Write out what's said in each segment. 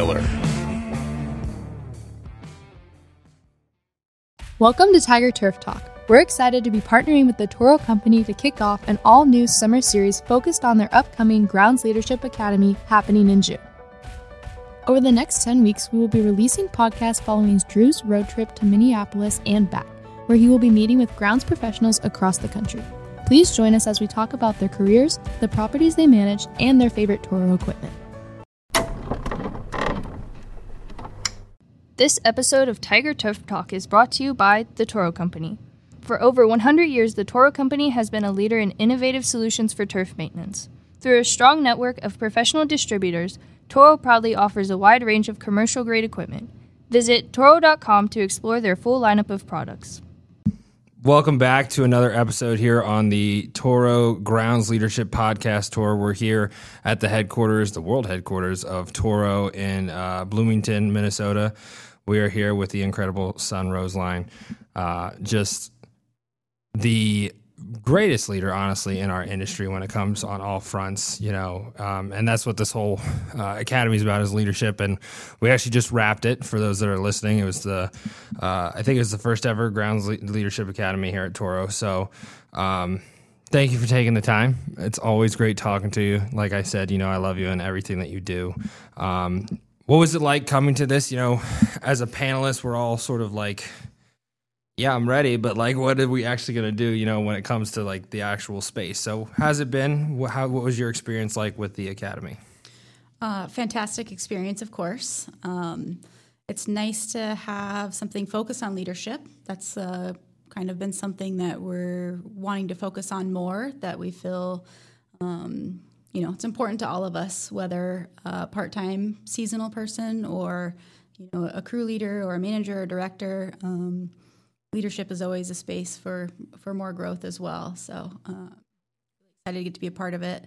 Miller. Welcome to Tiger Turf Talk. We're excited to be partnering with the Toro Company to kick off an all new summer series focused on their upcoming Grounds Leadership Academy happening in June. Over the next 10 weeks, we will be releasing podcasts following Drew's road trip to Minneapolis and back, where he will be meeting with grounds professionals across the country. Please join us as we talk about their careers, the properties they manage, and their favorite Toro equipment. This episode of Tiger Turf Talk is brought to you by the Toro Company. For over 100 years, the Toro Company has been a leader in innovative solutions for turf maintenance. Through a strong network of professional distributors, Toro proudly offers a wide range of commercial grade equipment. Visit Toro.com to explore their full lineup of products. Welcome back to another episode here on the Toro Grounds Leadership Podcast Tour. We're here at the headquarters, the world headquarters of Toro in uh, Bloomington, Minnesota. We are here with the incredible Sun Roesslein. Uh, just the greatest leader, honestly, in our industry when it comes on all fronts, you know, um, and that's what this whole uh, academy is about is leadership. And we actually just wrapped it for those that are listening. It was the, uh, I think it was the first ever Grounds Le- Leadership Academy here at Toro. So, um, thank you for taking the time. It's always great talking to you. Like I said, you know, I love you and everything that you do. Um, what was it like coming to this? You know, as a panelist, we're all sort of like, yeah, I'm ready, but like, what are we actually going to do, you know, when it comes to like the actual space? So, how's it been? What, how, what was your experience like with the academy? Uh, fantastic experience, of course. Um, it's nice to have something focused on leadership. That's uh, kind of been something that we're wanting to focus on more, that we feel. Um, you know, it's important to all of us, whether a part-time seasonal person or you know a crew leader or a manager or director. Um, leadership is always a space for for more growth as well. So uh, excited to get to be a part of it.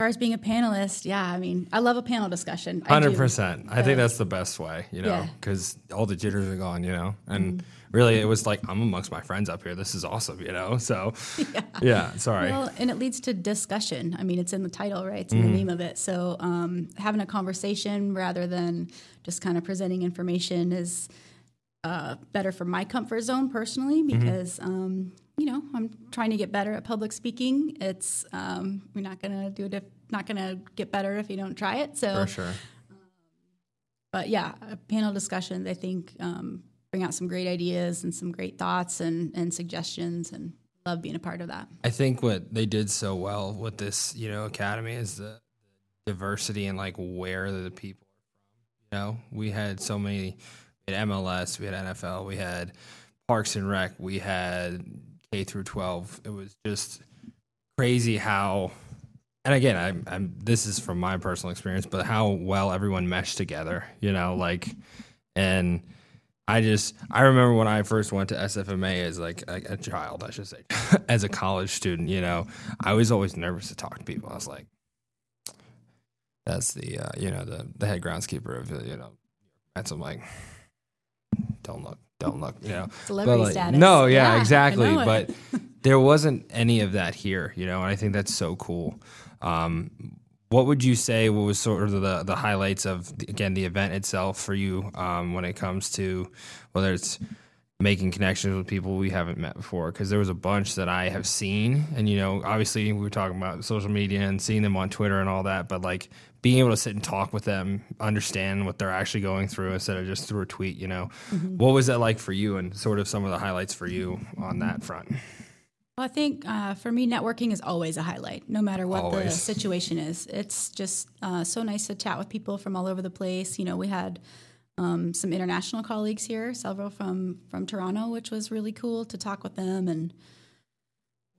As far as being a panelist, yeah, I mean, I love a panel discussion. Hundred percent. I think that's the best way, you know, because yeah. all the jitters are gone, you know, and. Mm-hmm. Really, it was like I'm amongst my friends up here. This is awesome, you know. So, yeah, yeah sorry. Well, and it leads to discussion. I mean, it's in the title, right? It's in mm-hmm. the name of it. So, um, having a conversation rather than just kind of presenting information is uh, better for my comfort zone personally mm-hmm. because mm-hmm. um, you know I'm trying to get better at public speaking. It's um, we're not gonna do it if not gonna get better if you don't try it. So for sure. Um, but yeah, panel discussions I think um, bring out some great ideas and some great thoughts and and suggestions and love being a part of that. I think what they did so well with this you know academy is the diversity and like where the people are from. You know, we had so many we had MLS, we had NFL, we had Parks and Rec, we had K through 12. It was just crazy how and again, I'm, I'm this is from my personal experience, but how well everyone meshed together, you know, like and I just I remember when I first went to SFMA as like a, a child, I should say, as a college student. You know, I was always nervous to talk to people. I was like, "That's the uh, you know the the head groundskeeper of you know." That's I'm like, don't look, don't look, you know. Celebrity like, status. No, yeah, yeah exactly. But there wasn't any of that here, you know, and I think that's so cool. Um, what would you say what was sort of the, the highlights of again the event itself for you um, when it comes to whether it's making connections with people we haven't met before because there was a bunch that I have seen and you know obviously we were talking about social media and seeing them on Twitter and all that but like being able to sit and talk with them understand what they're actually going through instead of just through a tweet you know mm-hmm. what was that like for you and sort of some of the highlights for you on that front well, I think uh, for me, networking is always a highlight, no matter what always. the situation is. It's just uh, so nice to chat with people from all over the place. You know, we had um, some international colleagues here, several from from Toronto, which was really cool to talk with them. And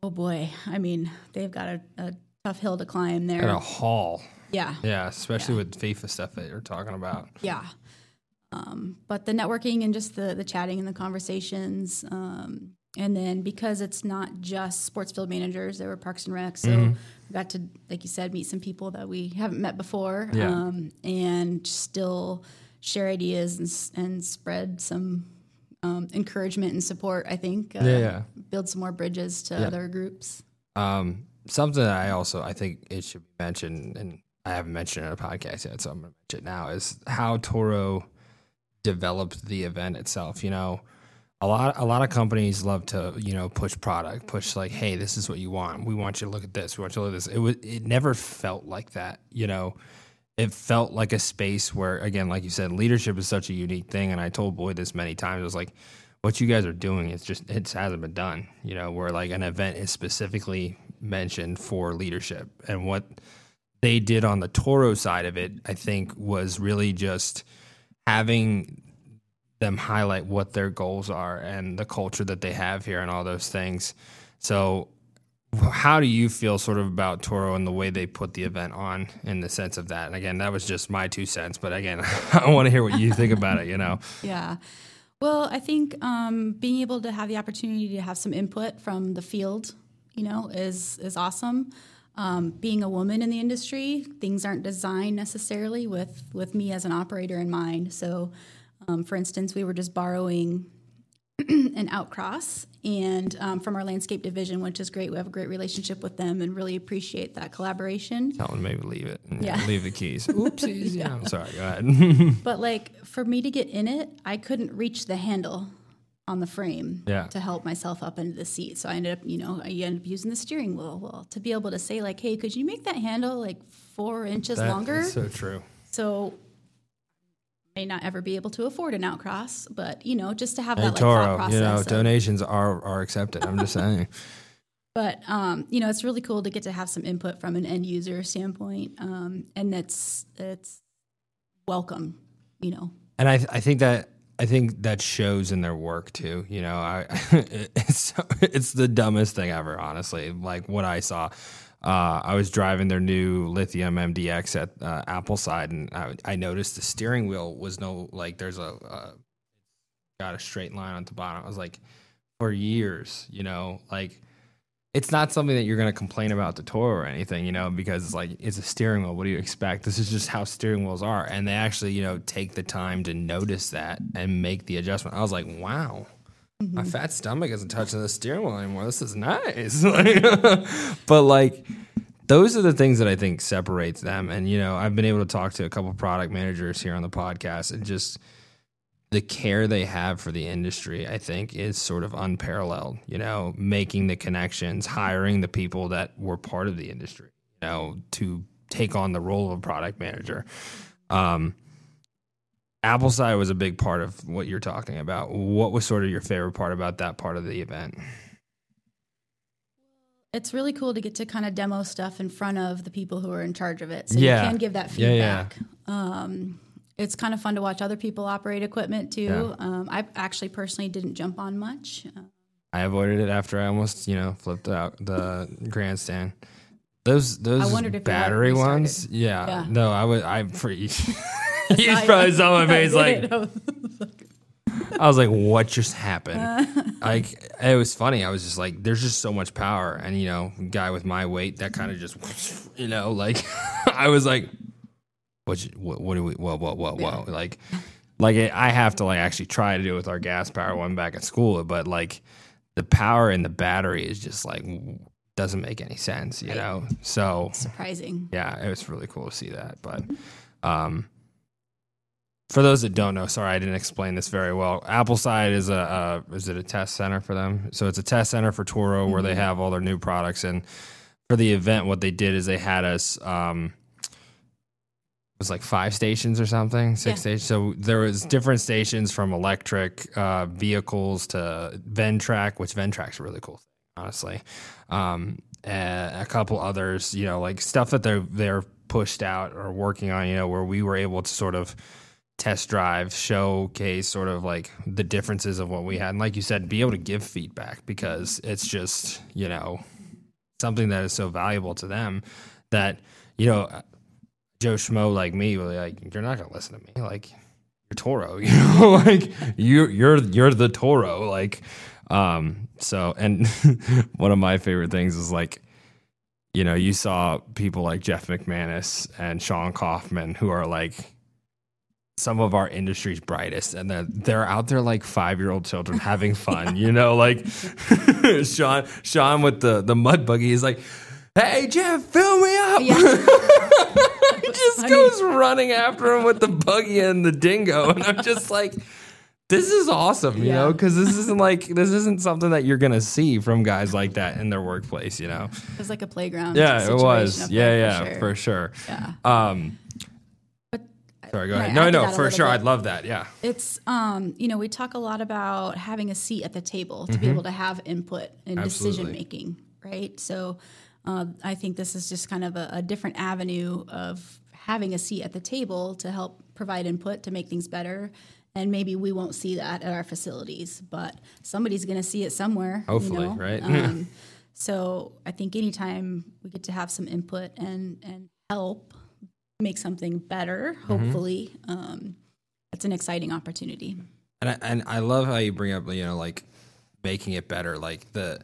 oh boy, I mean, they've got a, a tough hill to climb there. And a haul. Yeah. Yeah, especially yeah. with FIFA stuff that you're talking about. Yeah. Um, but the networking and just the the chatting and the conversations. Um, and then because it's not just sports field managers, there were Parks and Rec, so mm-hmm. we got to, like you said, meet some people that we haven't met before, yeah. um, and still share ideas and, and spread some um, encouragement and support. I think, uh, yeah, yeah, build some more bridges to yeah. other groups. Um, something that I also I think it should be mentioned, and I haven't mentioned it in a podcast yet, so I'm going to mention it now. Is how Toro developed the event itself. You know, a lot a lot of companies love to you know push product, push like, hey, this is what you want. We want you to look at this. We want you to look at this. It was it never felt like that. You know, it felt like a space where again, like you said, leadership is such a unique thing. And I told Boyd this many times. I was like, what you guys are doing it's just it hasn't been done. You know, where like an event is specifically mentioned for leadership and what they did on the Toro side of it, I think, was really just having them highlight what their goals are and the culture that they have here and all those things. So, how do you feel sort of about Toro and the way they put the event on in the sense of that? And again, that was just my two cents, but again, I want to hear what you think about it, you know? Yeah. Well, I think um, being able to have the opportunity to have some input from the field, you know, is is awesome. Um, being a woman in the industry, things aren't designed necessarily with with me as an operator in mind. So, um, for instance, we were just borrowing an outcross and um, from our landscape division, which is great. We have a great relationship with them and really appreciate that collaboration. Tell them maybe leave it. Yeah. Leave the keys. Oopsies. yeah. I'm sorry. Go ahead. But like for me to get in it, I couldn't reach the handle on the frame Yeah. to help myself up into the seat. So I ended up, you know, I ended up using the steering wheel. Well, to be able to say like, hey, could you make that handle like four inches That longer? is so true. so may not ever be able to afford an outcross, but you know, just to have Hey, that like thought process. you know, of- donations are are accepted. I'm just saying. but um, you know, it's really cool to get to have some input from an end user standpoint, um, and that's it's welcome. You know, and I I think that I think that shows in their work too. You know, I it's it's the dumbest thing ever. Honestly, like what I saw. Uh, I was driving their new lithium MDX at uh, Appleside, and I, I noticed the steering wheel was no like there's a uh, got a straight line on the bottom. I was like, for years, you know, like it's not something that you're going to complain about the Toro or anything, you know, because it's like it's a steering wheel. What do you expect? This is just how steering wheels are, and they actually, you know, take the time to notice that and make the adjustment. I was like, wow. My mm-hmm. fat stomach isn't touching the steering wheel anymore. This is nice. But like, those are the things that I think separates them. And you know, I've been able to talk to a couple product managers here on the podcast, and just the care they have for the industry, I think, is sort of unparalleled. You know, making the connections, hiring the people that were part of the industry, you know, to take on the role of a product manager. Um, Appleside was a big part of what you're talking about. What was sort of your favorite part about that part of the event? it's really cool to get to kind of demo stuff in front of the people who are in charge of it, so Yeah. you can give that Yeah, yeah. feedback. Um, it's kind of fun to watch other people operate equipment too. Yeah. Um, I actually personally didn't jump on much. Uh, I avoided it after I almost, you know, flipped out the grandstand. Those those battery ones, yeah. Yeah. No, I was. I pretty. He's probably saw my face like I was like, "What just happened?" like it was funny. I was just like, "There's just so much power," and you know, guy with my weight, that kind of just, you know, like I was like, "What? What? What do we? Whoa, whoa, whoa, whoa!" Like, like it, I have to like actually try to do it with our gas power one back at school, but like the power in the battery is just like doesn't make any sense, you know. So surprising. yeah, it was really cool to see that. But um, for those that don't know, sorry, I didn't explain this very well. Appleside is a uh, is it a test center for them? So it's a test center for Toro where they have all their new products. And for the event, what they did is they had us. Um, was like five stations or something, six Yeah. stations. So there was different stations from electric uh, vehicles to Ventrac, which Ventrac's a really cool thing, honestly. Um, a, a couple others, you know, like stuff that they're they're pushed out or working on, you know, where we were able to sort of test drive, showcase sort of like the differences of what we had, and like you said, be able to give feedback because it's just you know something that is so valuable to them that you know Joe Schmo like me, like you're not gonna listen to me, like you're Toro, you know, like you're you're you're the Toro, like um. So, and one of my favorite things is like, you know, you saw people like Jeff McManus and Sean Kaufman who are like some of our industry's brightest, and they're they're out there like five year old children having fun, you know, like Sean Sean with the the mud buggy is like "Hey Jeff, fill me up!" Yeah. he just funny. goes running after him with the buggy and the dingo, and I'm just like. This is awesome, you know, because this isn't like this isn't something that you're gonna see from guys like that in their workplace, you know. It was like a playground. Yeah, it was. Yeah, yeah, for for sure. Yeah. Um, But sorry, go ahead. No, no, for sure. bit? I'd love that. Yeah. It's um, you know, we talk a lot about having a seat at the table to be able to have input in Mm-hmm. Absolutely. decision making, right? So uh, I think this is just kind of a, a different avenue of having a seat at the table to help provide input to make things better. And maybe we won't see that at our facilities, but somebody's going to see it somewhere. you Hopefully, know? right? Um, so I think anytime we get to have some input and and help make something better, Mm-hmm. hopefully, um, it's an exciting opportunity. And I, and I love how you bring up, you know, like making it better. Like the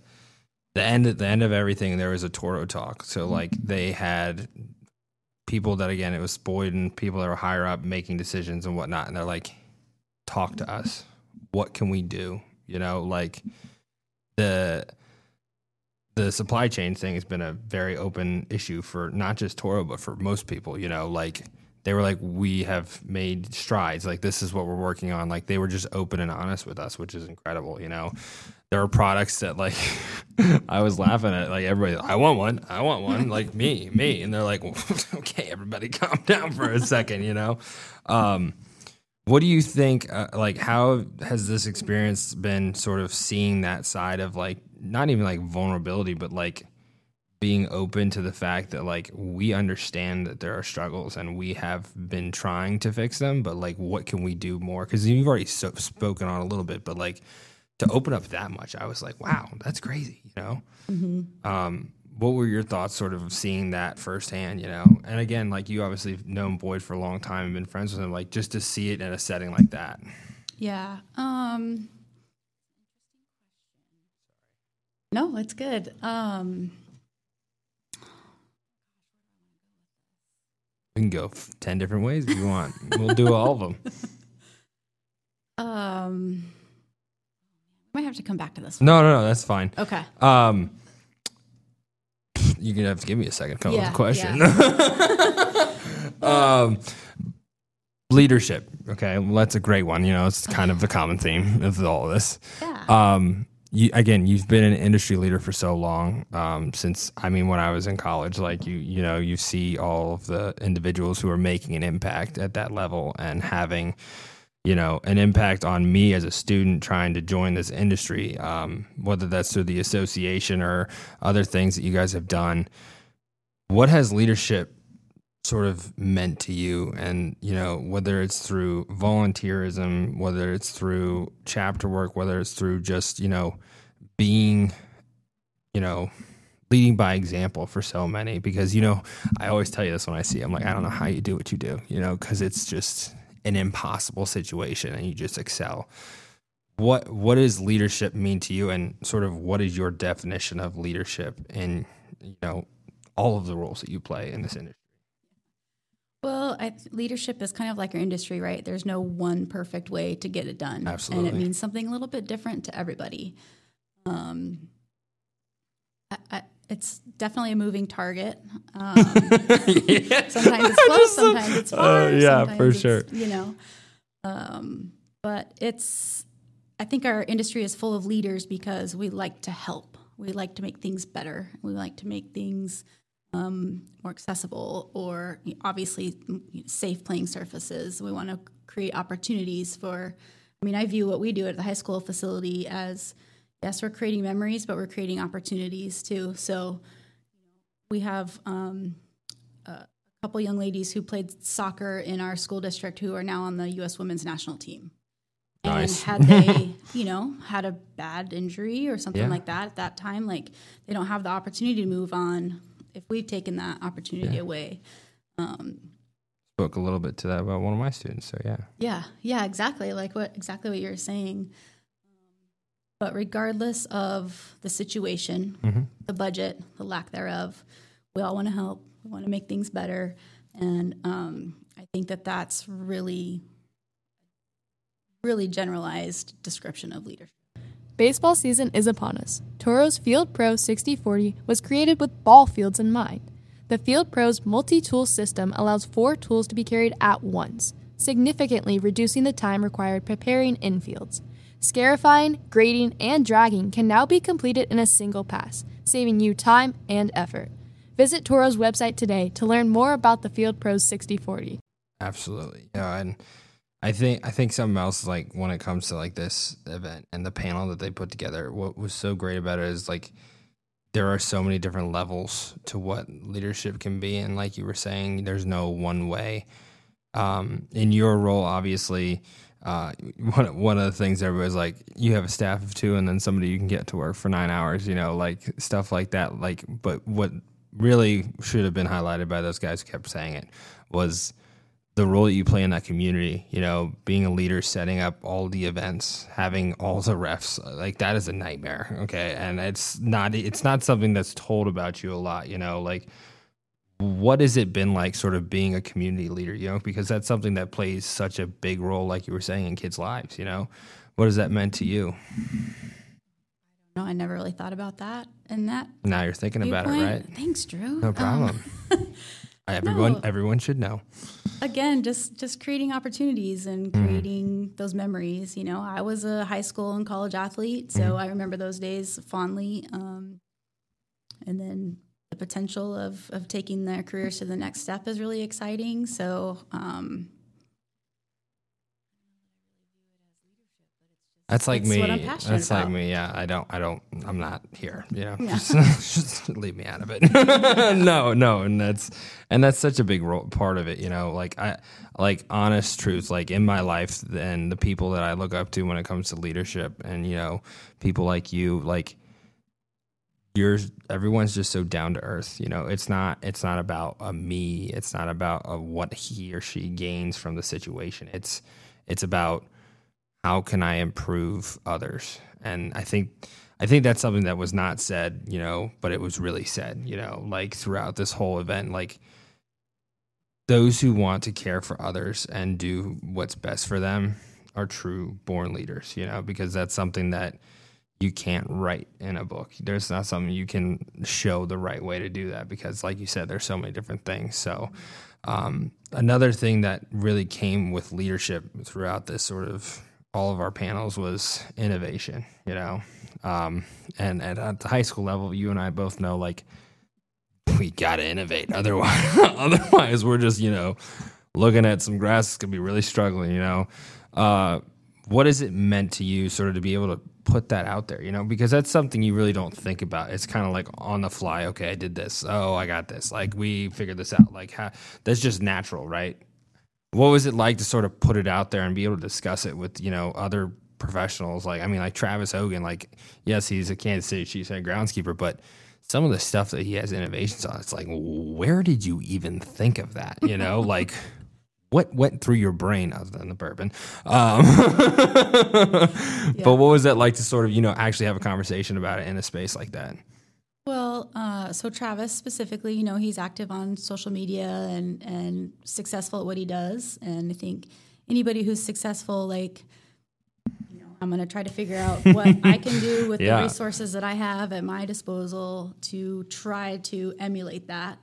the end at the end of everything, there was a Toro talk. So mm-hmm. like they had people that again, it was Boyd and people that were higher up making decisions and whatnot, and they're like, talk to us. What can we do? You know, like the the supply chain thing has been a very open issue for not just Toro, but for most people. You know, like they were like, we have made strides. Like this is what we're working on. Like they were just open and honest with us, which is incredible. You know, there are products that like I was laughing at. Like everybody, I want one. I want one. Like me, me, and they're like, okay, everybody, calm down for a second. You know. Um, what do you think? Uh, like, how has this experience been? Sort of seeing that side of like not even like vulnerability, but like being open to the fact that like we understand that there are struggles and we have been trying to fix them, but like what can we do more? Because you've already so, spoken on a little bit, but like to open up that much, I was like, wow, that's crazy, you know. Um, what were your thoughts, sort of seeing that firsthand, you know? And again, like you obviously have known Boyd for a long time and been friends with him, like just to see it in a setting like that. Yeah. Um, no, it's good. Um, We can go f- ten different ways if you want. we'll do all of them. um, might have to come back to this one. No, no, no, that's fine. Okay. Um, you're gonna have to give me a second to come up Yeah, with a question. um, leadership. Okay, well, that's a great one. You know, it's kind of the common theme of all of this. Yeah. Um, you, again, you've been an industry leader for so long. Um, since I mean, when I was in college, like you, you know, you see all of the individuals who are making an impact at that level and having, you know, an impact on me as a student trying to join this industry. Um, whether that's through the association or other things that you guys have done. What has leadership sort of meant to you and you know whether it's through volunteerism whether it's through chapter work whether it's through just you know being you know leading by example for so many because you know i always tell you this when i see it, i'm like i don't know how you do what you do you know because it's just an impossible situation and you just excel what what does leadership mean to you and sort of what is your definition of leadership in you know all of the roles that you play in this industry Well, I, leadership is kind of like our industry, right? There's no one perfect way to get it done. Absolutely. And it means something a little bit different to everybody. Um, I, I, it's definitely a moving target. Um, yeah. sometimes it's close, sometimes it's far. Uh, yeah, for sure. You know, um, but it's. I think our industry is full of leaders because we like to help. We like to make things better. We like to make things um, more accessible, or obviously safe playing surfaces. We want to create opportunities for. I mean, I view what we do at the high school facility as yes, we're creating memories, but we're creating opportunities too. So we have um, a couple young ladies who played soccer in our school district who are now on the U.S. women's national team. Nice. And had they, you know, had a bad injury or something Yeah. like that at that time, like they don't have the opportunity to move on if we've taken that opportunity Yeah. away. Um, Spoke a little bit to that about one of my students. So yeah, yeah, yeah, exactly. Like what exactly what you're saying. But regardless of the situation, Mhm. the budget, the lack thereof, we all want to help. We want to make things better, and um, I think that that's really, really generalized description of leadership. Baseball season is upon us. Toro's Field Pro 6040 was created with ball fields in mind. The Field Pro's multi tool system allows four tools to be carried at once, significantly reducing the time required preparing infields. Scarifying, grading, and dragging can now be completed in a single pass, saving you time and effort. Visit Toro's website today to learn more about the Field Pro's 6040. Absolutely. Yeah, and I think I think something else like when it comes to like this event and the panel that they put together, what was so great about it is like there are so many different levels to what leadership can be and like you were saying, there's no one way. Um, in your role, obviously, uh, one one of the things everybody's like, you have a staff of two, and then somebody you can get to work for nine hours, you know, like stuff like that. Like, but what really should have been highlighted by those guys who kept saying it was the role that you play in that community, you know, being a leader, setting up all the events, having all the refs, like that is a nightmare. Okay. And it's not, it's not something that's told about you a lot, you know, like what has it been like sort of being a community leader, you know, because that's something that plays such a big role, like you were saying, in kids' lives, you know, what has that meant to you? No, I never really thought about that. And that now you're thinking about it, right? Thanks, Drew. No problem. Um, everyone, no. everyone should know again just just creating opportunities and mm-hmm. creating mm. those memories you know i was a high school and college athlete so mm. i remember those days fondly um, and then the potential of of taking their careers to the next step is really exciting so um, That's like me. That's about. like me. Yeah, I don't. I don't. I'm not here. You know, yeah. just, just leave me out of it. no, no, and that's and that's such a big role, part of it. You know, like I like honest truth. Like in my life, and the people that I look up to when it comes to leadership, and you know, people like you, like you're everyone's just so down to earth you know? It's not it's not about a me. It's not about a what he or she gains from the situation. It's it's about how can I improve others? And I think I think that's something that was not said, you know, but it was really said, you know, like throughout this whole event, like those who want to care for others and do what's best for them are true born leaders, you know, because that's something that you can't write in a book. There's not something you can show the right way to do that because, like you said, there's so many different things. So, um, another thing that really came with leadership throughout this sort of all of our panels was innovation, you know. Um, and, and at the high school level, you and I both know like we got to innovate. Otherwise, otherwise we're just you know looking at some grass that's gonna be really struggling. You know, uh, what has it meant to you, sort of, to be able to put that out there? You know, because that's something you really don't think about. It's kind of like on the fly. Okay, I did this. Oh, I got this. Like we figured this out. Like how, that's just natural, right? what was it like to sort of put it out there and be able to discuss it with you know other professionals like i mean like travis hogan like yes he's a kansas city chiefs head groundskeeper but some of the stuff that he has innovations on it's like where did you even think of that you know like what went through your brain other than the bourbon um, yeah. but what was that like to sort of you know actually have a conversation about it in a space like that well, uh, so Travis specifically, you know, he's active on social media and and successful at what he does, and I think anybody who's successful, like, you know, I'm going to try to figure out what I can do with yeah. the resources that I have at my disposal to try to emulate that.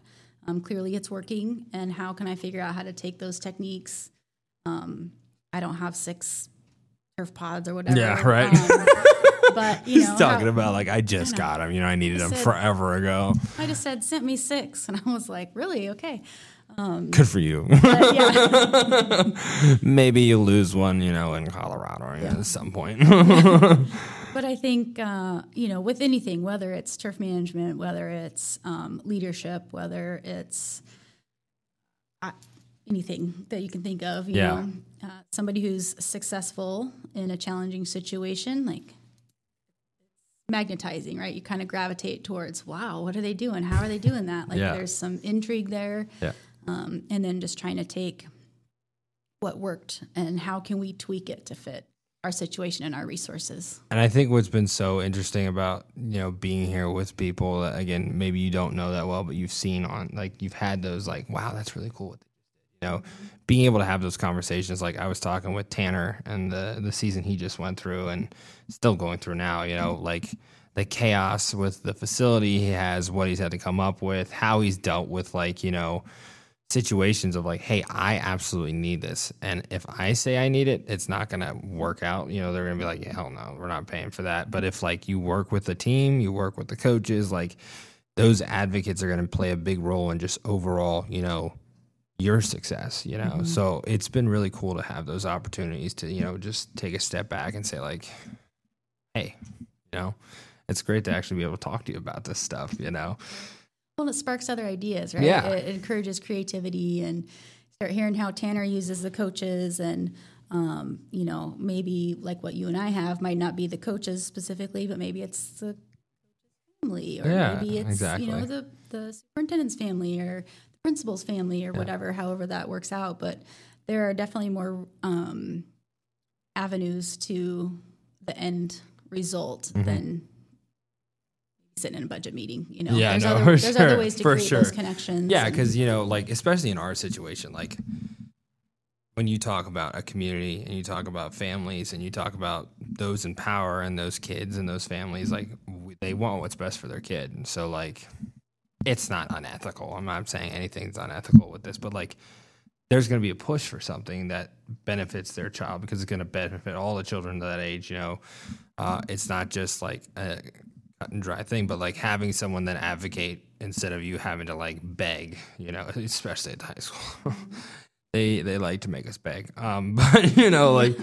Um, clearly, it's working, and how can I figure out how to take those techniques? Um, I don't have six turf pods or whatever. Yeah, right. Um, but you know, he's talking how, about like I just I got them. You know, I needed I them said, forever ago. I just said sent me six, and I was like, really okay. Um, Good for you. Maybe you lose one, you know, in Colorado yeah. at some point. But I think uh, you know, with anything, whether it's turf management, whether it's um, leadership, whether it's uh, anything that you can think of, you yeah. know, uh, somebody who's successful in a challenging situation, like magnetizing, right? You kind of gravitate towards, wow, what are they doing? How are they doing that? Like yeah. there's some intrigue there. Yeah. Um, and then just trying to take what worked and how can we tweak it to fit our situation and our resources. And I think what's been so interesting about, you know, being here with people that again, maybe you don't know that well, but you've seen on like you've had those like, wow, that's really cool You know, being able to have those conversations. Like I was talking with Tanner and the the season he just went through and still going through now. You know, like the chaos with the facility he has, what he's had to come up with, how he's dealt with like you know situations of like, hey, I absolutely need this. And if I say I need it, it's not going to work out. You know, they're going to be like, hell no, we're not paying for that. But if like you work with the team, you work with the coaches, like those advocates are going to play a big role in just overall, you know, your success, you know. Mm-hmm. So it's been really cool to have those opportunities to, you know, just take a step back and say like, hey, you know, it's great to actually be able to talk to you about this stuff, you know. Well, it sparks other ideas, right? Yeah. It, it encourages creativity and start hearing how Tanner uses the coaches and um, you know, maybe like what you and I have might not be the coaches specifically, but maybe it's the family or yeah, maybe it's exactly. you know the the superintendent's family or the principal's family or yeah. whatever, however that works out. But there are definitely more um, avenues to the end result mm-hmm. than sitting in a budget meeting. You know, yeah, there's, no, other, there's sure, other ways to create sure. those connections. Yeah, because you know, like especially in our situation, like when you talk about a community and you talk about families and you talk about those in power and those kids and those families, like they want what's best for their kid, and so like it's not unethical. I'm not saying anything's unethical with this, but like there's going to be a push for something that benefits their child because it's going to benefit all the children of that age. You know, uh, it's not just like a dry thing, but like having someone that advocate instead of you having to like beg, you know, especially at high school. they they like to make us beg. Um, but you know, like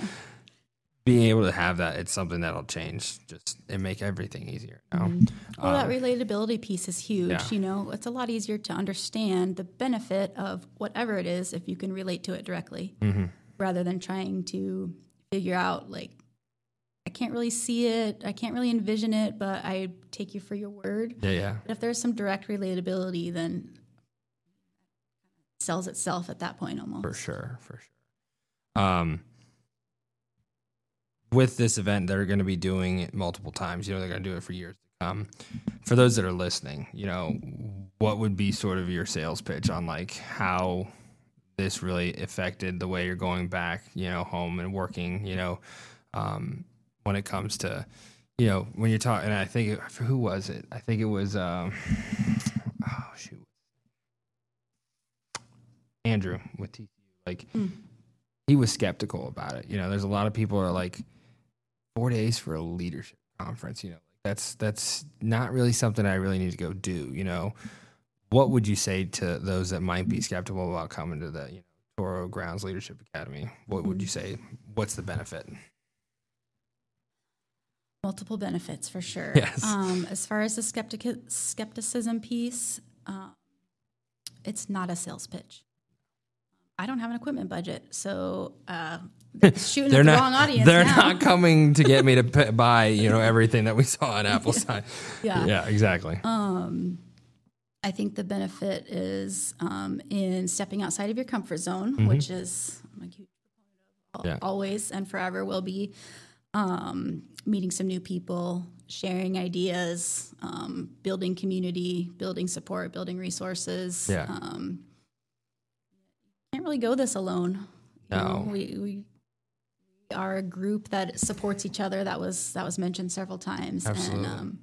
being able to have that, it's something that'll change just and make everything easier. You know? mm-hmm. Well, um, that relatability piece is huge. Yeah. You know, it's a lot easier to understand the benefit of whatever it is if you can relate to it directly, mm-hmm. rather than trying to figure out like can't really see it. I can't really envision it, but I take you for your word. Yeah, yeah. But if there's some direct relatability, then it sells itself at that point almost. For sure, for sure. Um, with this event, they're going to be doing it multiple times. You know, they're going to do it for years to come. For those that are listening, you know, what would be sort of your sales pitch on like how this really affected the way you're going back, you know, home and working, you know, um, when it comes to, you know, when you're talking. And I think it, who was it? I think it was. Um, oh shoot, Andrew with TCU. Like mm. he was skeptical about it. You know, there's a lot of people are like four days for a leadership conference. You know, like that's that's not really something I really need to go do. You know, what would you say to those that might be skeptical about coming to the you know Toro Grounds Leadership Academy? What would you say? What's the benefit? Multiple benefits for sure. Yes. Um, as far as the skeptic skepticism piece, uh, it's not a sales pitch. I don't have an equipment budget, so uh, shooting at the not, wrong audience. They're now. not coming to get me to p- buy, you know, everything that we saw at Apple yeah. yeah. yeah, exactly. Um, I think the benefit is um, in stepping outside of your comfort zone, mm-hmm. which is I'm a huge proponent of, yeah. always and forever will be um, meeting some new people, sharing ideas, um, building community, building support, building resources. Yeah. Um, can't really go this alone. You no. Know, we, we are a group that supports each other. That was that was mentioned several times. Absolutely. And um,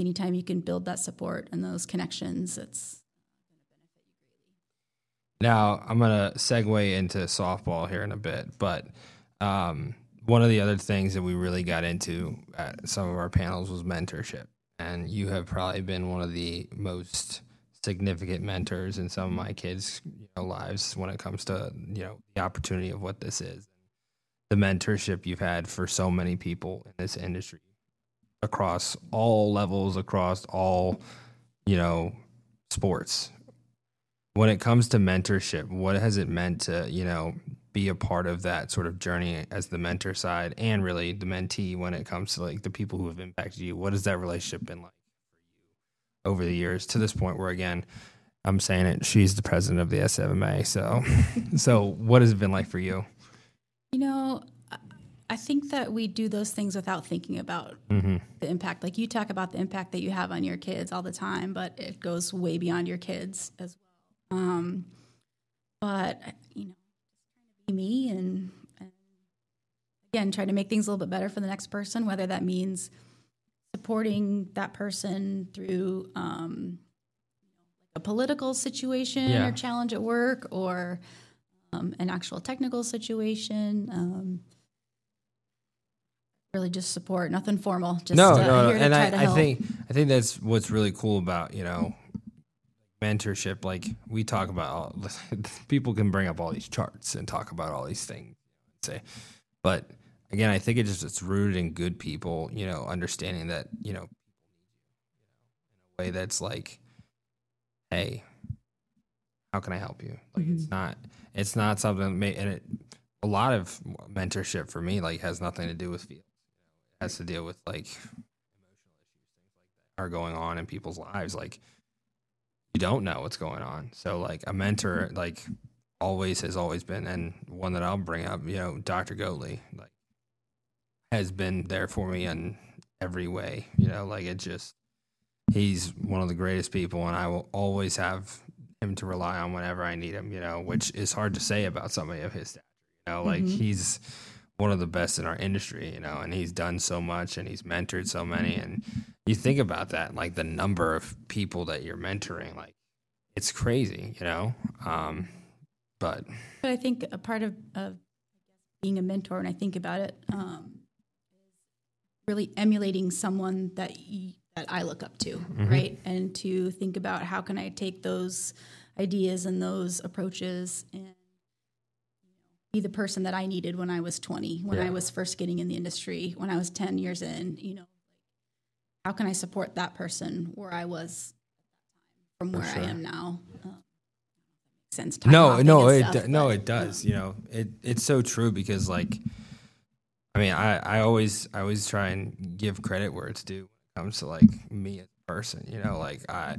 anytime you can build that support and those connections, it's now I'm gonna segue into softball here in a bit, but um, one of the other things that we really got into at some of our panels was mentorship. And you have probably been one of the most significant mentors in some of my kids' you know, lives when it comes to you know the opportunity of what this is, the mentorship you've had for so many people in this industry across all levels, across all you know sports. When it comes to mentorship, what has it meant to you know be a part of that sort of journey as the mentor side and really the mentee when it comes to like the people who have impacted you? What has that relationship been like for you over the years to this point where again i'm saying it she's the president of the SFMA so so what has it been like for you? You know i think that we do those things without thinking about mm-hmm. the impact. Like you talk about the impact that you have on your kids all the time but it goes way beyond your kids as well. Um, but you know, be me and, and again try to make things a little bit better for the next person, whether that means supporting that person through um, a political situation Yeah. or challenge at work or um, an actual technical situation. Um, really just support, nothing formal. Just no, uh, no, no. And I, I think I think that's what's really cool about you know mentorship. Like we talk about, all, people can bring up all these charts and talk about all these things, say, but again, I think it just it's rooted in good people. You know, understanding that you know, in a way that's like, hey, how can I help you? Like it's mm-hmm. not it's not something and it a lot of mentorship for me like has nothing to do with field has to deal with like emotional issues, things like that are going on in people's lives. Like you don't know what's going on. So like a mentor, like always has always been, and one that I'll bring up, you know, Dr. Goatley, like has been there for me in every way. You know, like it just he's one of the greatest people, and I will always have him to rely on whenever I need him. You know, which is hard to say about somebody of his stature. You know, like Mhm. he's one of the best in our industry, you know, and he's done so much and he's mentored so many. And you think about that, like the number of people that you're mentoring, like it's crazy, you know? Um, but But I think a part of, of being a mentor, and I think about it, um, is really emulating someone that y- that I look up to, right? And to think about how can I take those ideas and those approaches and be the person that I needed when I was 20, when Yeah. I was first getting in the industry, when I was 10 years in, you know, how can I support that person where I was from where sure. I am now? Um, sense. no, no, it stuff, do- no, it does. You know, it it's so true because like, I mean, I I always I always try and give credit where it's due when it comes to like me as a person. You know, like I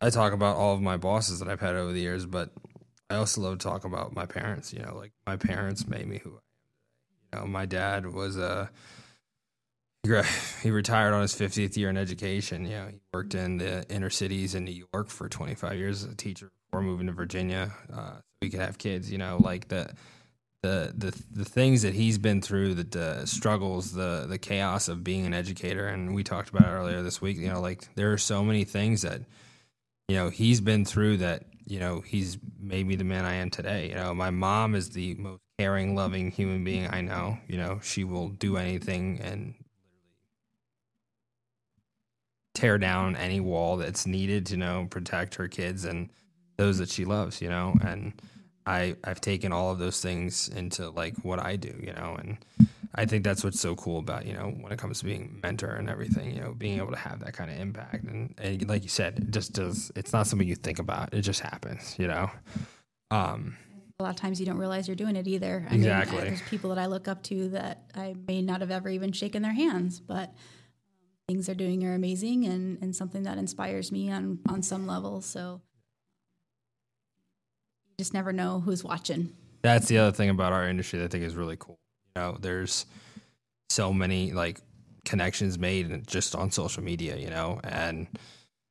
I talk about all of my bosses that I've had over the years, but I also love to talk about my parents. You know, like my parents made me who I am. You know, my dad was a he retired on his 50th year in education. You know, he worked in the inner cities in New York for 25 years as a teacher before moving to Virginia, uh, we could have kids. You know, like the the the the things that he's been through, the, the struggles, the the chaos of being an educator, and we talked about it earlier this week. You know, like there are so many things that you know he's been through that you know he's made me the man I am today. You know, my mom is the most caring, loving human being I know. You know, she will do anything and tear down any wall that's needed to you know protect her kids and those that she loves you know and i i've taken all of those things into like what i do you know and i think that's what's so cool about you know when it comes to being mentor and everything you know being able to have that kind of impact and, and like you said it just does it's not something you think about it just happens you know um a lot of times you don't realize you're doing it either. I Exactly. Mean, there's people that I look up to that I may not have ever even shaken their hands, but things they're doing are amazing and, and something that inspires me on, on some level. So you just never know who's watching. that's the other thing about our industry that I think is really cool. You know, there's so many like connections made just on social media, you know, and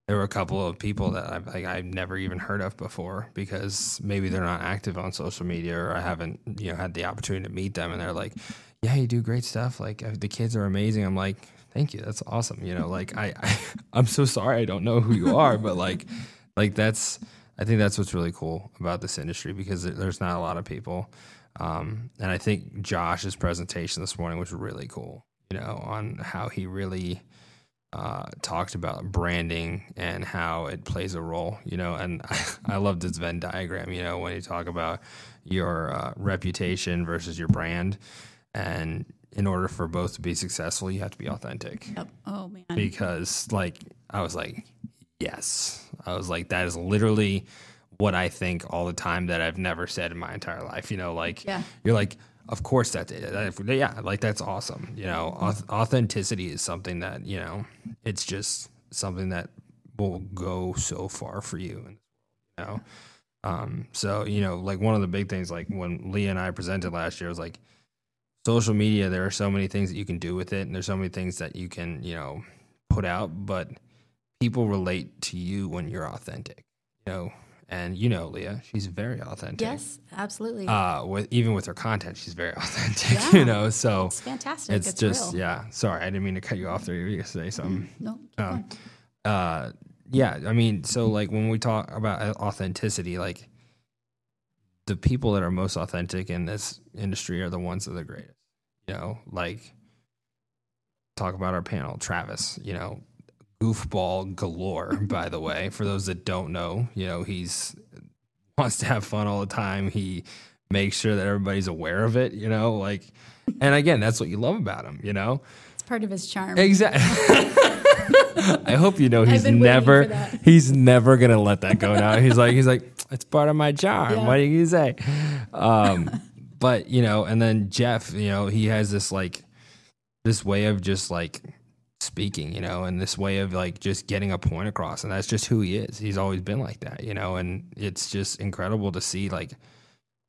there were a couple of people that I've like I've never even heard of before because maybe they're not active on social media or I haven't you know had the opportunity to meet them and they're like, yeah, you do great stuff. Like uh, the kids are amazing. I'm like, thank you, that's awesome. You know, like I, I I'm so sorry I don't know who you are, but like like that's I think that's what's really cool about this industry because there's not a lot of people. Um, and I think Josh's presentation this morning was really cool, you know, on how he really uh, talked about branding and how it plays a role, you know. And I, I love this Venn diagram, you know, when you talk about your uh, reputation versus your brand. And in order for both to be successful, you have to be authentic Yep. Oh man. because like I was like, yes. I was like, that is literally what I think all the time that I've never said in my entire life. You know, like Yeah. you're like, of course that's it. That- Yeah, like that's awesome. You know, auth- authenticity is something that you know, it's just something that will go so far for you. You know, um, so you know, like one of the big things, like when Leah and I presented last year, was like social media. There are so many things that you can do with it, and there's so many things that you can you know put out, but people relate to you when you're authentic. You know, and you know Leah, she's very authentic. Yes, absolutely. Uh, with even with her content, she's very authentic. Yeah. You know, so it's fantastic. it's, It's, just real. yeah. Sorry, I didn't mean to cut you off there. You were say something. No, keep Um, uh yeah i mean so like when we talk about authenticity like the people that are most authentic in this industry are the ones that are the greatest you know like talk about our panel travis you know goofball galore by the way for those that don't know you know he's wants to have fun all the time he makes sure that everybody's aware of it you know like and again that's what you love about him you know it's part of his charm. Exactly. I hope you know he's never he's never gonna let that go now. He's like he's like it's part of my charm. Yeah. What do you say? Um, but you know, and then Jeff, you know, he has this like this way of just like speaking, you know, and this way of like just getting a point across, and that's just who he is. He's always been like that, you know, and it's just incredible to see like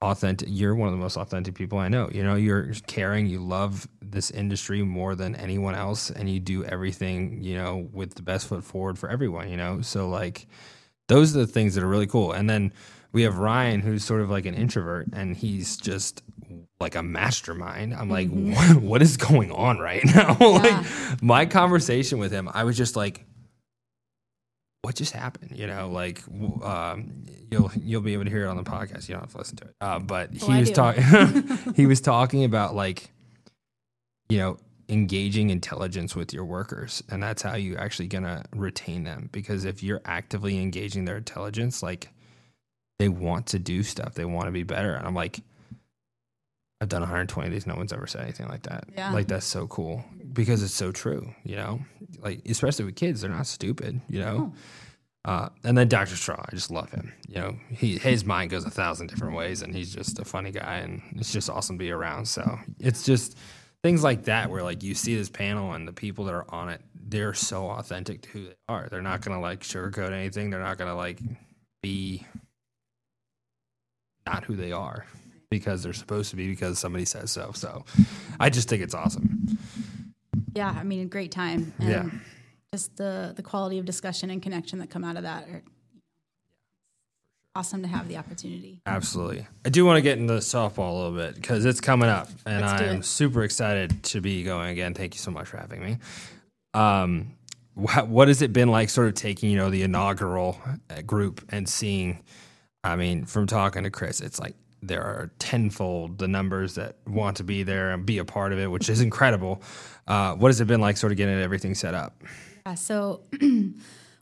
authentic you're one of the most authentic people i know you know you're caring you love this industry more than anyone else and you do everything you know with the best foot forward for everyone you know so like those are the things that are really cool and then we have ryan who's sort of like an introvert and he's just like a mastermind i'm like what, what is going on right now like my conversation with him i was just like what just happened? You know, like um, you'll you'll be able to hear it on the podcast. You don't have to listen to it. Uh, but Oh, he I was talking. he was talking about like, you know, engaging intelligence with your workers, and that's how you actually gonna retain them. Because if you're actively engaging their intelligence, like they want to do stuff, they want to be better. And I'm like, I've done 120 days. No one's ever said anything like that. Yeah. Like that's so cool because it's so true. You know, like especially with kids, they're not stupid. You know. Uh, and then Dr. Straw, I just love him. You know, he his mind goes a thousand different ways, and he's just a funny guy, and it's just awesome to be around. So it's just things like that where like you see this panel and the people that are on it, they're so authentic to who they are. They're not gonna like sugarcoat anything. They're not gonna like be not who they are because they're supposed to be because somebody says so. So I just think it's awesome. Yeah, I mean, great time. And Yeah. Just the the quality of discussion and connection that come out of that are awesome to have the opportunity. Absolutely. I do want to get into softball a little bit because it's coming up, and Let's I'm super excited to be going again. Thank you so much for having me. Um, wha- what has it been like, sort of taking you know the inaugural uh, group and seeing? I mean, from talking to Chris, it's like there are tenfold the numbers that want to be there and be a part of it, which is incredible. Uh, what has it been like, sort of getting everything set up? Yeah, so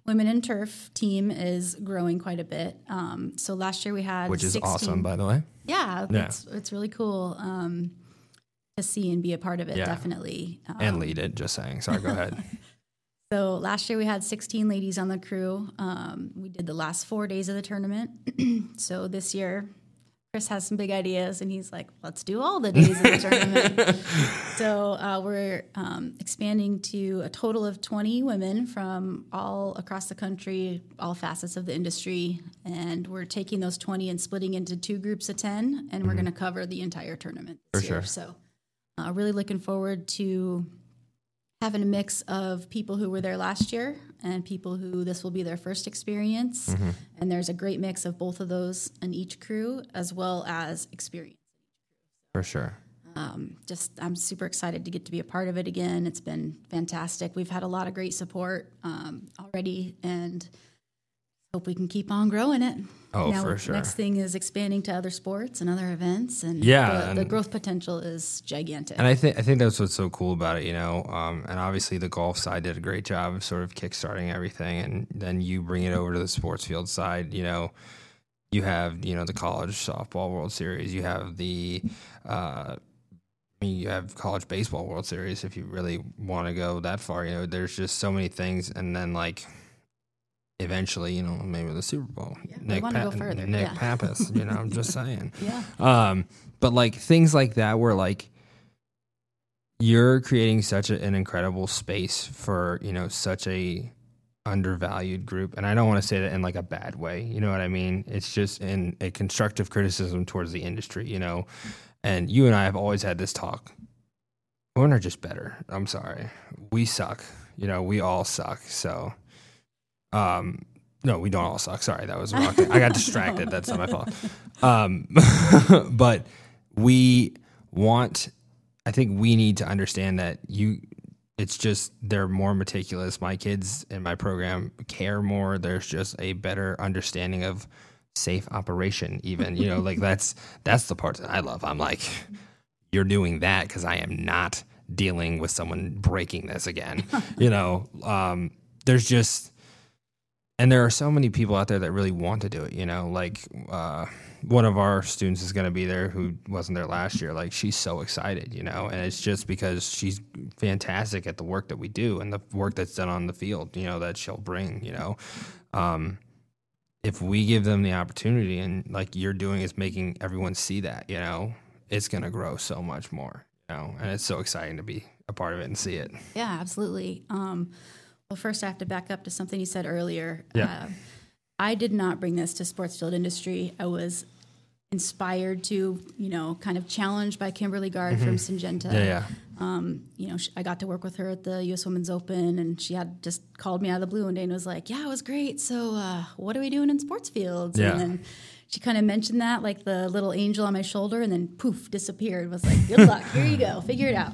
Women in Turf team is growing quite a bit. Um, so last year we had Which is 16 awesome, by the way. Yeah, Yeah. It's, it's really cool um, to see and be a part of it, Yeah. definitely. Um, And lead it. Just saying. Sorry. Go ahead. So last year we had 16 ladies on the crew. Um, we did the last four days of the tournament. so this year, Chris has some big ideas, and he's like, "Let's do all the days of the tournament." so uh, we're um, expanding to a total of 20 women from all across the country, all facets of the industry, and we're taking those 20 and splitting into two groups of 10, and we're going to cover the entire tournament this For year. sure. So uh, really looking forward to having a mix of people who were there last year and people who this will be their first experience. And there's a great mix of both of those in each crew, as well as experience. For sure. Um, just, I'm super excited to get to be a part of it again. It's been fantastic. We've had a lot of great support um, already, and hope we can keep on growing it. Oh, now, for sure. Next thing is expanding to other sports and other events, and Yeah, the, the growth potential is gigantic. And I think I think that's what's so cool about it, you know. Um, and obviously, the golf side did a great job of sort of kickstarting everything, and then you bring it over to the sports field side. You know, you have you know the college softball World Series, you have the, uh, I mean, you have college baseball World Series if you really want to go that far. You know, there's just so many things, and then like. Eventually, you know, maybe the Super Bowl. wanna go further, Nick yeah. Pappas, you know, I'm just saying. yeah. Um, but like things like that where like you're creating such a, an incredible space for, you know, such a undervalued group. And I don't want to say that in like a bad way. You know what I mean? It's just in a constructive criticism towards the industry, you know. And you and I have always had this talk. Women are just better. I'm sorry. We suck. You know, we all suck. So um no, we don't all suck. Sorry, that was wrong. I got distracted. That's not my fault. Um, but we want. I think we need to understand that you. It's just they're more meticulous. My kids in my program care more. There's just a better understanding of safe operation. Even you know, like that's that's the part that I love. I'm like, you're doing that because I am not dealing with someone breaking this again. you know, um, there's just and there are so many people out there that really want to do it you know like uh, one of our students is going to be there who wasn't there last year. Like she's so excited you know and it's just because she's fantastic at the work that we do and the work that's done on the field you know that she'll bring you know. Um, if we give them the opportunity and like you're doing is making everyone see that you know it's going to grow so much more you know and it's so exciting to be a part of it and see it. Yeah, absolutely. Um, well, first, I have to back up to something you said earlier. Yeah. Uh, I did not bring this to sports field industry. I was inspired to, you know, kind of challenged by Kimberly Gard from Syngenta. Mm-hmm. yeah yeah Um, you know, I got to work with her at the U.S. Women's Open, and she had just called me out of the blue one day and was like, "Yeah, it was great. So, uh, what are we doing in sports fields?" Yeah. And then she kind of mentioned that, like the little angel on my shoulder, and then poof, disappeared. Was like, "Good luck. Here you go. Figure it out."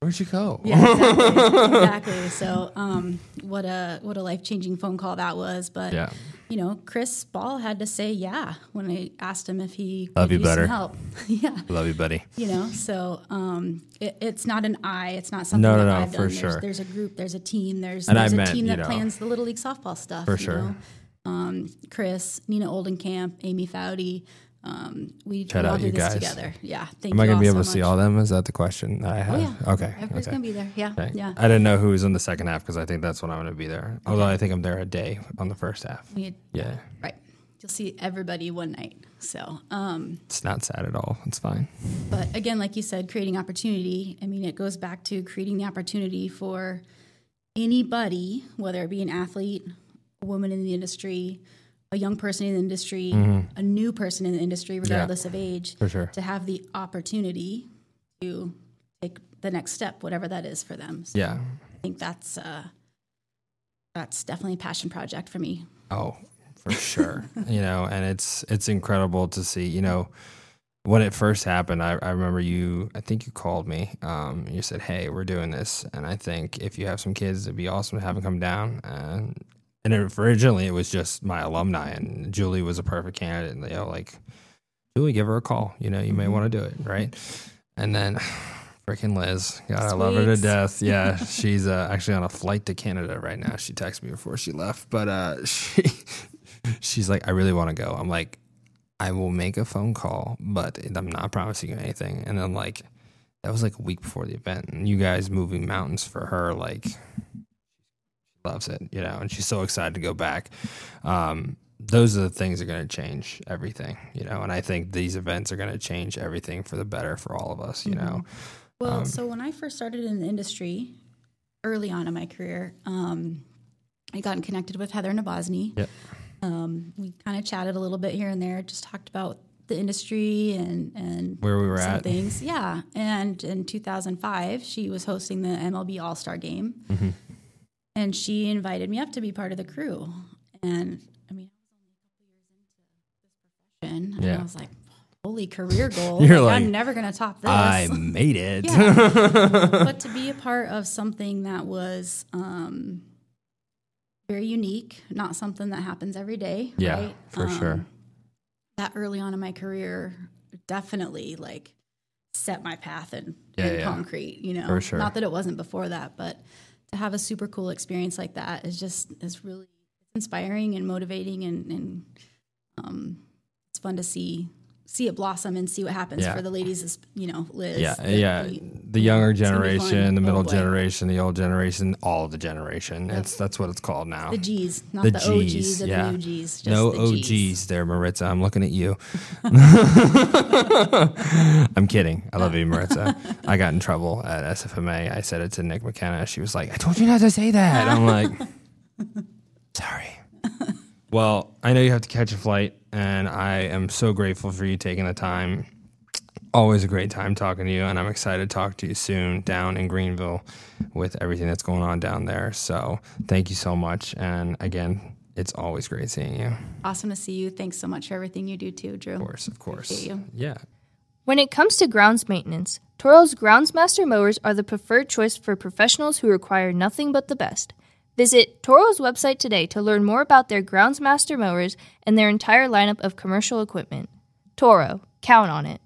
Where'd you go Yeah, exactly. exactly. So, um, what a what a life changing phone call that was. But Yeah. you know, Chris Ball had to say yeah when I asked him if he could Love you use better. some help. yeah, love you buddy you know. So, um, it, it's not an I. It's not something No, that no, no, I've for done. sure. There's, there's a group. There's a team. There's And there's a meant, team you that know, plans the little league softball stuff. For you sure. know? Um, Chris, Nina Oldenkamp, Amy Foudy. Um, we Shout all do this guys. together. Yeah. Thank Am I going to be able so to see all them? Is that the question that I have? Oh yeah. Okay. Everybody's okay. gonna be there. Yeah. Okay. Yeah. I didn't know who was in the second half because I think that's when I'm going to be there. Although I think I'm there a day on the first half. We- Yeah. Right. You'll see everybody one night. So, um, It's not sad at all. It's fine. but again, like you said, creating opportunity. I mean, it goes back to creating the opportunity for anybody, whether it be an athlete, a woman in the industry, a young person in the industry, a new person in the industry, regardless of age, For sure. to have the opportunity to take the next step, whatever that is for them. So Yeah. I think that's uh, that's definitely a passion project for me. Oh, for sure. you know, and it's it's incredible to see. You know, when it first happened, I, I remember you. I think you called me. Um, you said, "Hey, we're doing this," and I think if you have some kids, it'd be awesome to have them come down. And and originally, it was just my alumni, and Julie was a perfect candidate. And you know, like Julie, give her a call. You know, you may want to do it, right? And then. Freaking Liz. God, I love her to death. Yeah, she's uh, actually on a flight to Canada right now. She texted me before she left, but uh, she she's like, I really want to go. I'm like, I will make a phone call, but I'm not promising you anything. And then like, that was like a week before the event, and you guys moving mountains for her, like, loves it, you know, and she's so excited to go back. Um, those are the things that are going to change everything, you know, and I think these events are going to change everything for the better for all of us, you know. Well, so when I first started in the industry, early on in my career, um, I got connected with Heather Nabozny. Yep. Um, we kind of chatted a little bit here and there, just talked about the industry and and Where we were some at. things. Yeah, and in 2005, she was hosting the MLB All Star Game, Mm-hmm. And she invited me up to be part of the crew. And I mean, I was only a couple years into this profession, and Yeah. I was like, "Holy career goal! You're like, I'm never going to top this." I made it. Yeah. but to be a part of something that was um, very unique, not something that happens every day. Yeah, right? for sure. Um, That early on in my career, definitely like set my path in, Yeah, in yeah. concrete. You know, For sure. not that it wasn't before that, but to have a super cool experience like that is just is really inspiring and motivating, and, and um, it's fun to see see it blossom and see what happens Yeah. for the ladies. As you know, Liz. Yeah, that yeah. The younger it's gonna be generation, the Oh, middle boy. generation, the old generation, all the generation. It's that's what it's called now. The G's, not The the, Gs, OGs yeah. the new G's. Just no the Gs. There, Maritza. I'm looking at you. I'm kidding. I love you, Maritza. I got in trouble at SFMA. I said it to Nick McKenna. She was like, I told you not to say that. I'm like, sorry. Well, I know you have to catch a flight, and I am so grateful for you taking the time. Always a great time talking to you, and I'm excited to talk to you soon down in Greenville with everything that's going on down there. So, thank you so much. And again, It's always great seeing you. Awesome to see you. Thanks so much for everything you do too, Drew. Of course, of course. You. Yeah. When it comes to grounds maintenance, Toro's Groundsmaster mowers are the preferred choice for professionals who require nothing but the best. Visit Toro's website today to learn more about their Groundsmaster mowers and their entire lineup of commercial equipment. Toro, count on it.